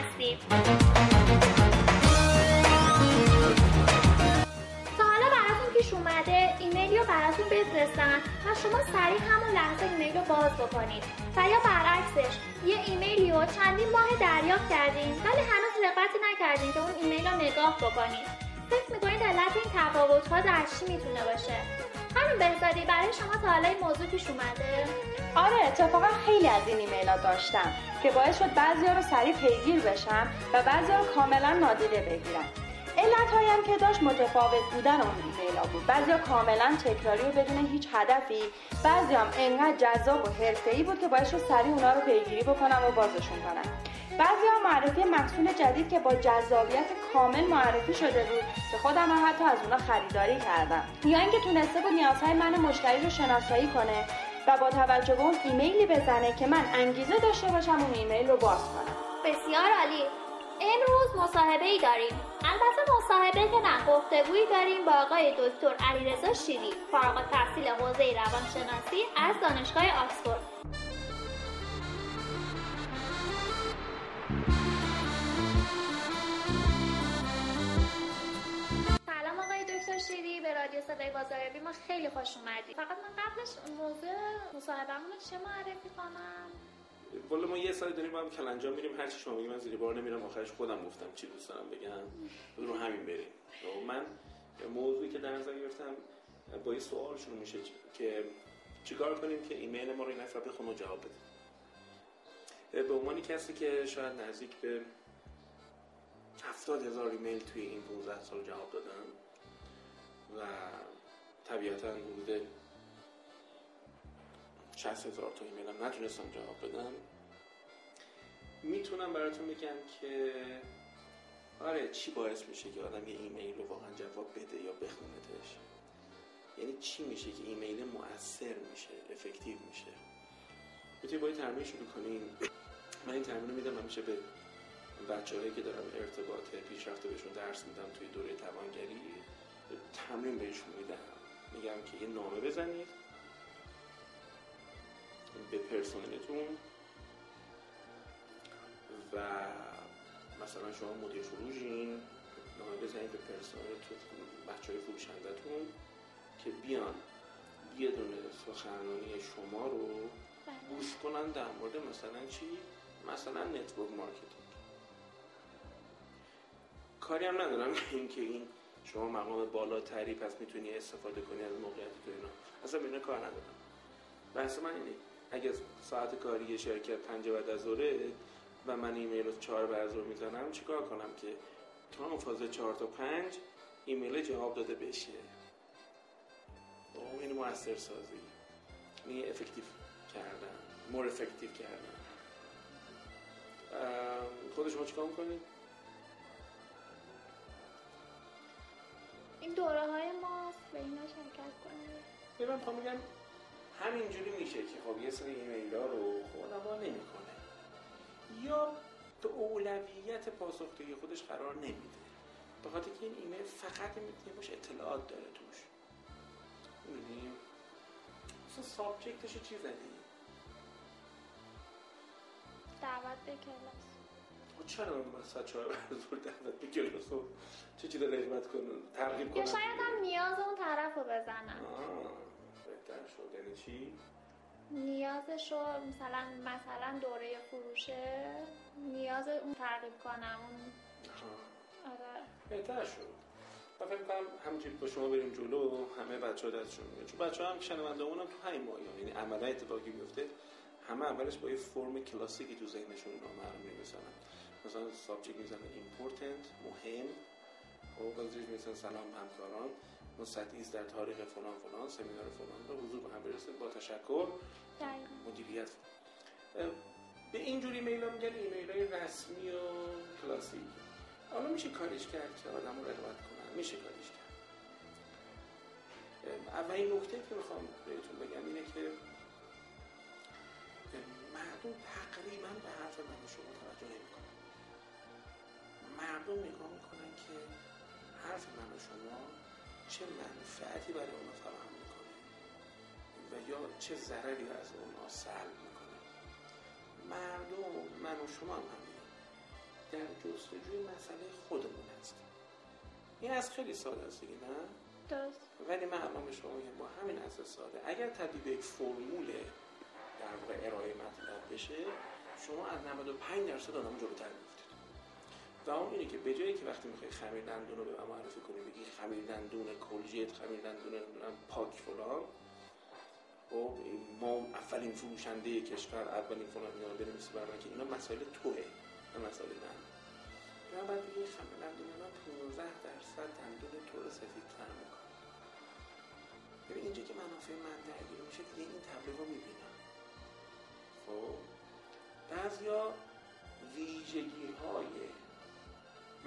هستیم. تا حالا براتون پیش اومده ایمیلی رو براتون بفرستن و شما سریع همون لحظه ایمیل رو باز بکنید و یا برعکسش یه ایمیلی رو چندین ماه دریافت کردین ولی هنوز دقت نکردین که اون ایمیل رو نگاه بکنید. فکر می‌کنید علت این تفاوت ها در چی می‌تونه باشه؟ همین بهزادی برای شما تا حالا این موضوع پیش اومده. آره اتفاقا خیلی از این ایمیل ها داشتم که باعث شد بعضی رو سریع پیگیر بشم و بعضی رو کاملا نادیده بگیرم. علت هم که داشت متفاوت بودن اون ایمیل ها بود. بعضی کاملا تکراری و بدون هیچ هدفی بعضی هم انقدر جذاب و حرفه‌ای بود که باعث شد سریع اونا رو پیگیری بکنم و بازشون کنم. بعضی ها معرفی محصول جدید که با جذابیت کامل معرفی شده بود. که خودم هم حتی از اونا خریداری کردم. یا اینکه تونسته بود نیازهای من مشتری رو شناسایی کنه و با توجه به اون ایمیلی بزنه که من انگیزه داشته باشم اون ایمیل رو باز کنم. بسیار عالی. امروز مصاحبه ای داریم. البته مصاحبه که نه گفتگویی داریم با آقای دکتر علیرضا شیری فارغ التحصیل حوزه روانشناسی از دانشگاه آکسفورد. شیری به رادیو صدای بازاریابی ما خیلی خوش اومدید فقط من قبلش موضوع مصاحبهمون رو چه معرفی کنم؟ والا ما یه سالی داریم با هم کلنجا میریم هر چی شما بگید من زیر بار نمیرم. آخرش خودم گفتم چی دوست دارم بگم. رو همین بریم. خب، من موضوعی که در نظر گرفتم با یه سوال شروع میشه که چیکار کنیم که ایمیل ما رو این نفر بخونه و جواب بده به عنوان کسی که شاید نزدیک به هفتاد هزار ایمیل توی این 15 سال جواب دادم و طبیعتا حدود 60 هزار تا ایمیل هم نتونستم جواب بدم. می‌تونم براتون بگم که آره چی باعث میشه که آدم یه ایمیل رو واقعا جواب بده یا بخوندتش یعنی چی میشه که ایمیل مؤثر میشه effective میشه؟ می‌تونیم با این تمرین شروع کنیم من این تمرین رو میدم همیشه به بچه هایی که دارم ارتباط پیشرفته بهشون درس میدم توی دوره توانگری تمرین بهشون میدم. میگم که یه نامه بزنید. به پرسنلتون. و مثلا شما مدیر فروشین نامه بزنید به پرسنلتون بچه های فروشندتون که بیان یه دونه سخنرانی شما رو گوش کنن در مورد مثلا چی؟ مثلا network marketing. کاری هم ندارم اینکه این شما مقام بالاتری پس می‌تونی استفاده کنی از موقعیت تو اینا. اصلا اینا کار ندارم. بحث من اینه. اگه ساعت کاری شرکت پنج بعد از ظهره و من ایمیل رو چهار بعد از ظهر می‌زنم چیکار کنم که تا اون فاز چهار تا پنج ایمیل جواب داده بشه؟ این موثر سازی. این effective کردن. more effective کردن. خود شما چیکار می‌کنید؟ به اینا شرکت کنید من پا میگم همینجوری میشه که خب یه سری ایمیل ها رو خب نمی‌کنه یا به اولویت پاسخگویی خودش قرار نمیده. به خاطر که این ایمیل فقط می‌تونه باشه اطلاعات داره توش. می‌دونیم مثلا سابجکتش چی زدی؟ دعوت به کلاس. چرا من ساعت چهار زور دعوت به کلاس رو چه چیزی رغبت کنم؟ ترغیب کنم؟ یا شاید هم نیاز اون طرف رو بزنم. بهتر شد. یعنی چی؟ نیازش رو مثلا مثلا دوره فروشه نیاز اون ترغیب کنم. اون آره. بهتر شد. من فکر کنم همینجوری با شما بریم جلو همه بچه ها دستشون میاد چون بچه ها هم که شنونده اونم تو همین ماهی یعنی عملا اتفاقی بیفته همه اولش با یه فرم کلاسیکی تو ذهنشون رو می‌نویسن مثلا subject می‌زنن important مهم. خب بعضیش می‌نویسن سلام همکاران. سطحیست در تاریخ فلان فلان سمینار فلان رو حضور به هم برسید با تشکر. مدیریت. به اینجوری ایمیل ها میگن ایمیل های رسمی و کلاسیک. حالا میشه کاریش کرد که آدم رو کنن. میشه کاریش کرد. اولین نکته که می‌خوام بهتون بگم اینه که مردم تقریبا به حرف من شما توجه نمی‌کنن. مردم نگاه می‌کنن که حرف من و شما چه منفعتی برای اونا فراهم می‌کنه و یا چه ضرری از اونا سلب می‌کنه. مردم من و شما هم همین. در جستجوی مسئله خودمون هستیم. این از خیلی ساده است دیگه نه؟ درست. ولی من الان به شما میگم با همین اساس ساده. اگر تبدیل به یک فرمول در واقع ارائه مطلب بشه شما از 95 درصد آدم جلوتر میفتید و اون اینه که به جایی که وقتی می‌خوای خمیر دندون رو به من معرفی کنی بگی خمیر دندون کلژت خمیر دندون پاک فلان. خب، ما اولین فروشنده کشور اولین فلان اینا بنویسی من که اینا مسائل توه نه مسائل من من باید بگی خمیر دندون من 15 درصد دندون تو رو سفید تر می‌کنه ببین اینجا که منافع من درگیر میشه دیگه این تبلیغ رو می‌بینم. خب بعضیا ویژگی های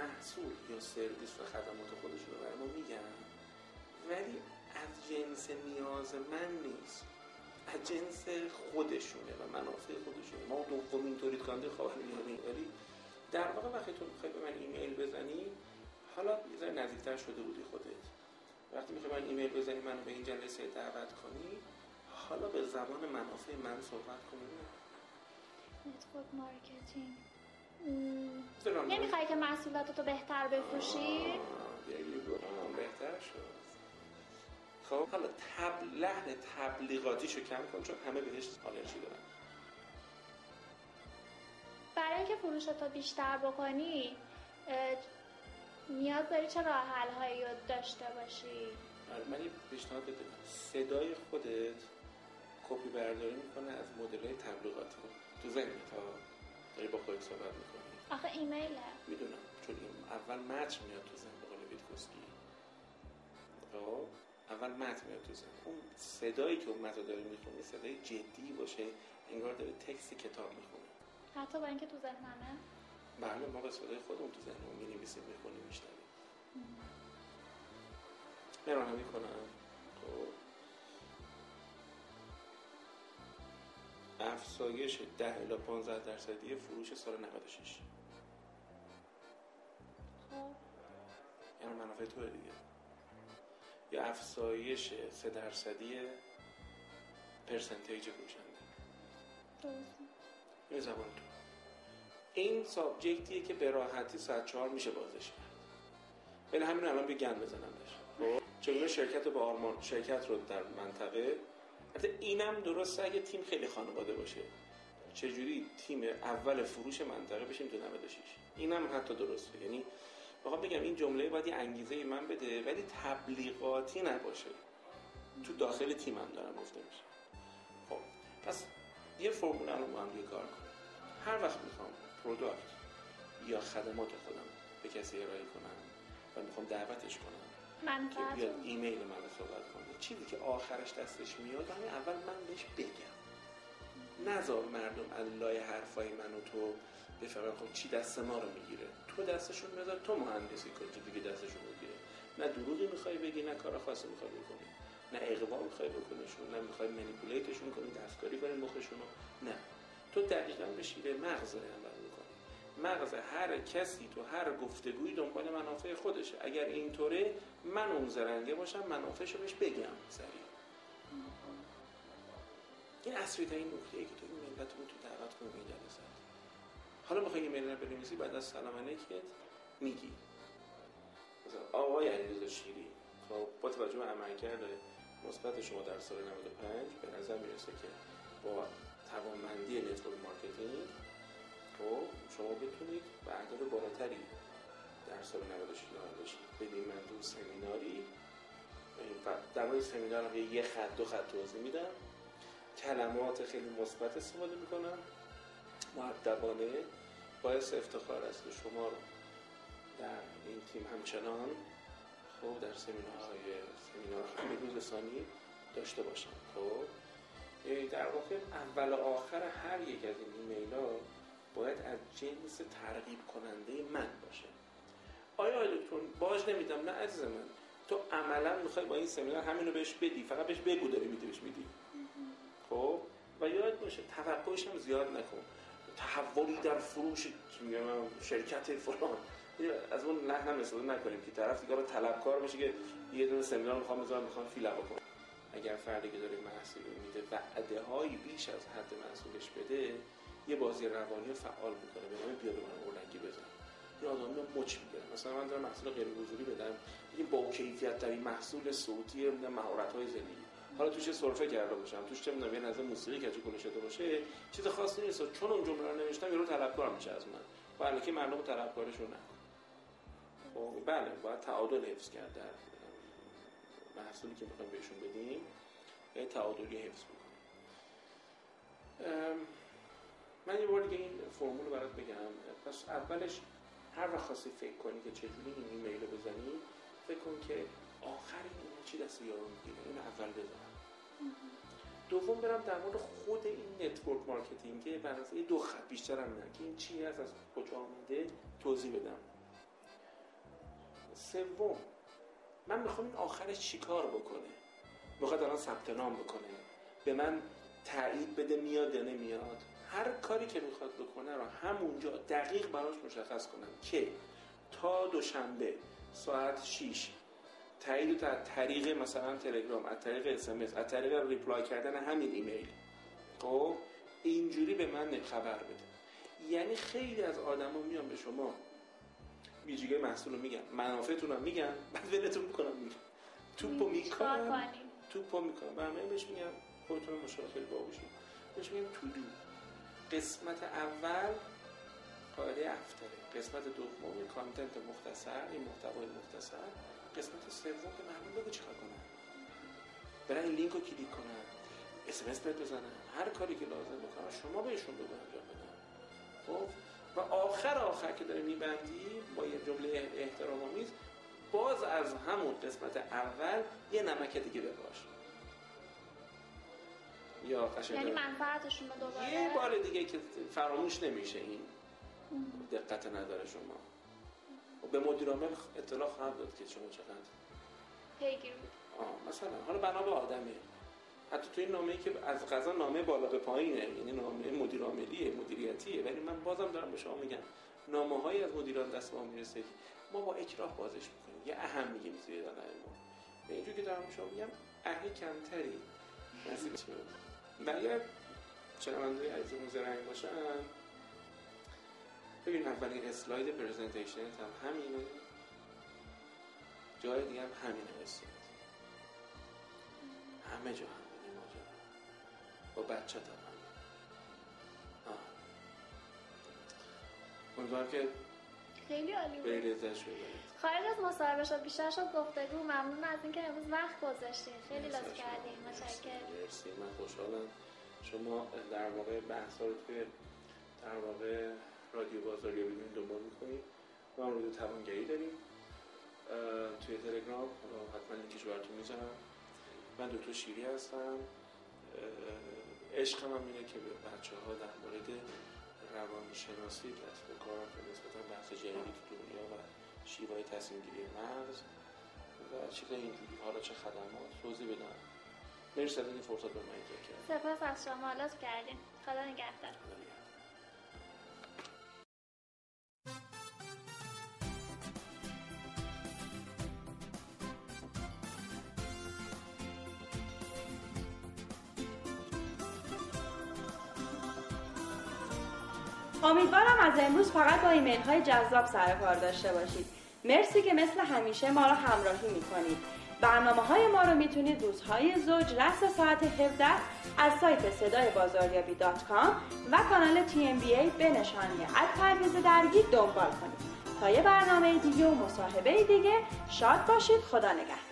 محصول یا سرویس و خدمات خودشون رو برای ما میگن ولی از جنس نیاز من نیست. از جنس خودشونه و منافع خودشونه. ما دومین تولید کننده خواهیم ولی در واقع وقتی تو می‌خوای به من ایمیل بزنی حالا یه نزدیکتر شده بودی خودت. وقتی می‌خوای من ایمیل بزنی منو به این جلسه دعوت کنی حالا به زبان منافع من صحبت کنی. network marketing. نمی‌خوای که محصولاتتو بهتر بفروشی؟ بهتر شد. خب حالا تب... لحن تبلیغاتیشو کم کن چون همه بهش آلرژی دارن. برای اینکه فروشتو بیشتر بکنی نیاز داری چه راه حل هایی رو داشته باشی؟ آره، من یه پیشنهاد بدم صدای خودت کپی برداری می‌کنه از مدل های تبلیغاتی تو ذهنت ها. داری با خودت صحبت می‌کنی؟ آخه ایمیله می‌دونم چون اول متن میاد تو ذهن به قول ویگوتسکی. خب؟ اول متن میاد تو ذهن. اون صدایی که اون متن داره می‌خونه صدای جدی باشه انگار داره text کتاب می‌خونه. حتی با اینکه تو ذهنمه. بله ما به صدای خودمون تو ذهنمون می نویسیم می‌خونیم میشنویم. مهرانه می‌کنم. خب؟ افزایش 10 الی 15 درصدی فروش سال 96 خب. یعنی منافع تو دیگه. یا افزایش 3 درصدی پرسنتیج فروشنده درست این زبان تو. این سابجکتیه که به راحتی ساعت چهار میشه بازش کرد. ولی همین الان به گند بزنم بشه خب؟ چگونه شرکت رو با آرمان شرکت رو در منطقه حتی اینم درسته اگه تیم خیلی خانواده باشه. چجوری تیم اول فروش منطقه بشیم تو 96 اینم حتی درسته. یعنی بخوام بگم این جمله باید یه انگیزه من بده ولی تبلیغاتی نباشه. تو داخل تیمم دارم گفته میشه. خب پس یه فرمول الان با هم کار کنیم. هر وقت می‌خوام product یا خدمات خودم به کسی ارائه کنم و می‌خوام دعوتش کنم که بیاد ایمیل من صحبت کنه. چیزی که آخرش دستش میاد همین اول من بهش بگم. نذار مردم از لای حرفای من و تو بفهمن خب چی دست ما رو می‌گیره. تو دستشون بذار تو مهندسی کن که دیگه دستشون بگیره نه دروغی می‌خوای بگی نه کار خاصی می‌خوای بکنی. نه اغوا می‌خوای بکنیشون نه می‌خوای manipulate شون کنی دستکاری کنی مخشون نه. تو دقیقا به شیوه مغز می‌کنی مغز هر کسی تو هر گفتگویی دنبال منافع خودشه. اگر اینطوره من اون زرنگه باشم منافعشو بهش بگم. سریع. این اصلی ترین نکته ای که تو این ملتمون تو دعوت کنی این جلسات حالا می‌خوای ایمیل رو بنویسی بعد از سلام علیکت میگی. مثلا آقای علیرضا شیری خب با توجه به عملکرد مثبت شما در سال 95 به نظر می‌رسه که با توانمندی network marketing خب شما بتونید به اهداف بالاتری در سال 96 نائل بشید. بدین منظور سمیناری در مورد سمینار هم یه خط دو خط توضیح میدم. کلمات خیلی مثبت استفاده می‌کنم. مودبانه باعث افتخار است که شما در این تیم همچنان. خب در سمینارهای سمینار روز ثانی داشته باشم. خب در واقع اول و آخر هر یک از این ایمیل ها باید از جنس ترغیب کننده من باشه. آیا آیا دکتر باج نمیدم نه عزیز من. تو عملا می‌خوای با این سمینار همین رو بهش بدی فقط بهش بگو داری میدی میدی. خب؟ و یاد باشه توقعش هم زیاد نکن. تحولی در فروش شرکت فلان. از اون هم استفاده نکنیم که طرف دیگه طلبکار باشه که یه دونه سمینار می‌خوام بذارم می‌خوام فیلم بکنم. اگر فردی که داره محصول میده وعده هایی بیش از حد محصولش بده یه بازی روانی فعال می‌کنه به نام بیا به من اورنگی بزن این آدم مچ می‌گیره مثلا من دارم محصول غیر حضوری بدم. این با کیفیت ترین محصول صوتی مهارت های زندگی. حالا توش سرفه کرده باشم. توش چه می‌دونم یه نظر موسیقی کج کنه شده باشه چیز خاصی نیست. چون اون جمله رو نوشتم یارو طلبکار میشه از من. و الکی مردم طلبکارشون خب بله باید تعادل حفظ کرد در محصولی که می‌خوایم بهشون بدیم. تعادلی حفظ بکنیم. من یه بار دیگه این فرمول رو برات بگم. پس اولش هر وقت خواستی فکر کنی که چجوری این ایمیل بزنی فکر کن که آخر این چی دست یارو می‌گیره. این اول بزنم دوم برم در مورد خود این network marketing بر یه دو خط بیشتر هم نه که این چی هست از کجا آمده توضیح بدم. سوم من می‌خوام این آخرش چیکار بکنه؟ می‌خواد الان ثبت نام بکنه. به من تایید بده میاد یا نمیاد؟ هر کاری که می‌خواد بکنه رو همونجا دقیق براش مشخص کنم که تا دوشنبه ساعت 6 تایید از طریق مثلا تلگرام از طریق اس از طریق ریپلای کردن همین ایمیل. خب؟ اینجوری به من خبر بده. یعنی خیلی از آدما میان به شما ویژگی محصول رو میگن منافعتون رو میگن بعد ولتون می‌کنم. میگن توپو می‌کنم. توپو می‌کنم. و همه بهش میگم خودتون مشاهده خیلی باهوشی بهش میگم تو دو قسمت اول قاعده افتره قسمت دوم کانتنت مختصر این محتوای مختصر. قسمت سوم به مردم بگو چیکار کنن برن این لینک رو کلیک کنن اسمس بهت بزنن هر کاری که لازم بکنن شما بهشون بگو انجام بدن خب؟ و آخر آخر که داره میبندی با یه جمله احترام آمیز باز از همون قسمت اول یه نمک دیگه بپاش. یا قشنگ. یعنی منفعتشون رو دوباره؟ یه بار دیگه که فراموش نمیشه این. دقت نداره شما. و به مدیر عامل اطلاع خواهم داد که شما چقدر. پیگیر بود. مثلا حالا بنا به آدمه. حتی تو این نامه‌ای که از قضا نامه بالا به پایینه یعنی نامه مدیر عاملیه مدیریتیه. ولی من بازم دارم به شما میگم نامه از مدیران دست ما می‌رسه ما با اکراه بازش می‌کنیم. یه اهم میگیم زیر دادن ما. به اینجور که دارم به شما میگم اهل کمتری. نصیب چی و اگر چنوندوی عزیزمون زرنگ باشن. ببین اولین اسلاید پرزنتیشن هم همینه. جای دیگه هم همینه اسلاید. همه جا همینه ماجرا. با بچه هم امیدوارم که خیلی عالی بود. ببرید. خارج از مصاحبه شد بیشتر شد گفتگو ممنون از اینکه امروز وقت گذاشتین. خیلی لطف کردین. متشکرم. مرسی. من خوشحالم. شما در واقع بحث رو توی در واقع رادیو بازاری ببینید دنبال می‌کنید. ما هم روی توانگری داریم توی تلگرام. حتما لینکش براتون می‌ذارم. من دکتر شیری هستم. عشقم هم اینه که به بچه ها در مورد روانشناسی دست به کار نسبتا بحث جدیدی تو دنیا و شیوه تصمیم گیری مغز و چیز اینجوری حالا چه خدمات؟ توضیح بدم. مرسی از این فرصت به من کرد سپاس از شما. لطف کردیم خدا نگهدار. امیدوارم از امروز فقط با ایمیل های جذاب سر کار داشته باشید. مرسی که مثل همیشه ما را همراهی می‌کنید. برنامه های ما رو می‌تونید روزهای زوج رأس ساعت 17 از سایت صدای بازاریابی dot com و کانال TMBA به نشانی at پرویز درگی دنبال کنید. تا یه برنامه دیگه و مصاحبه دیگه شاد باشید. خدا نگهدار.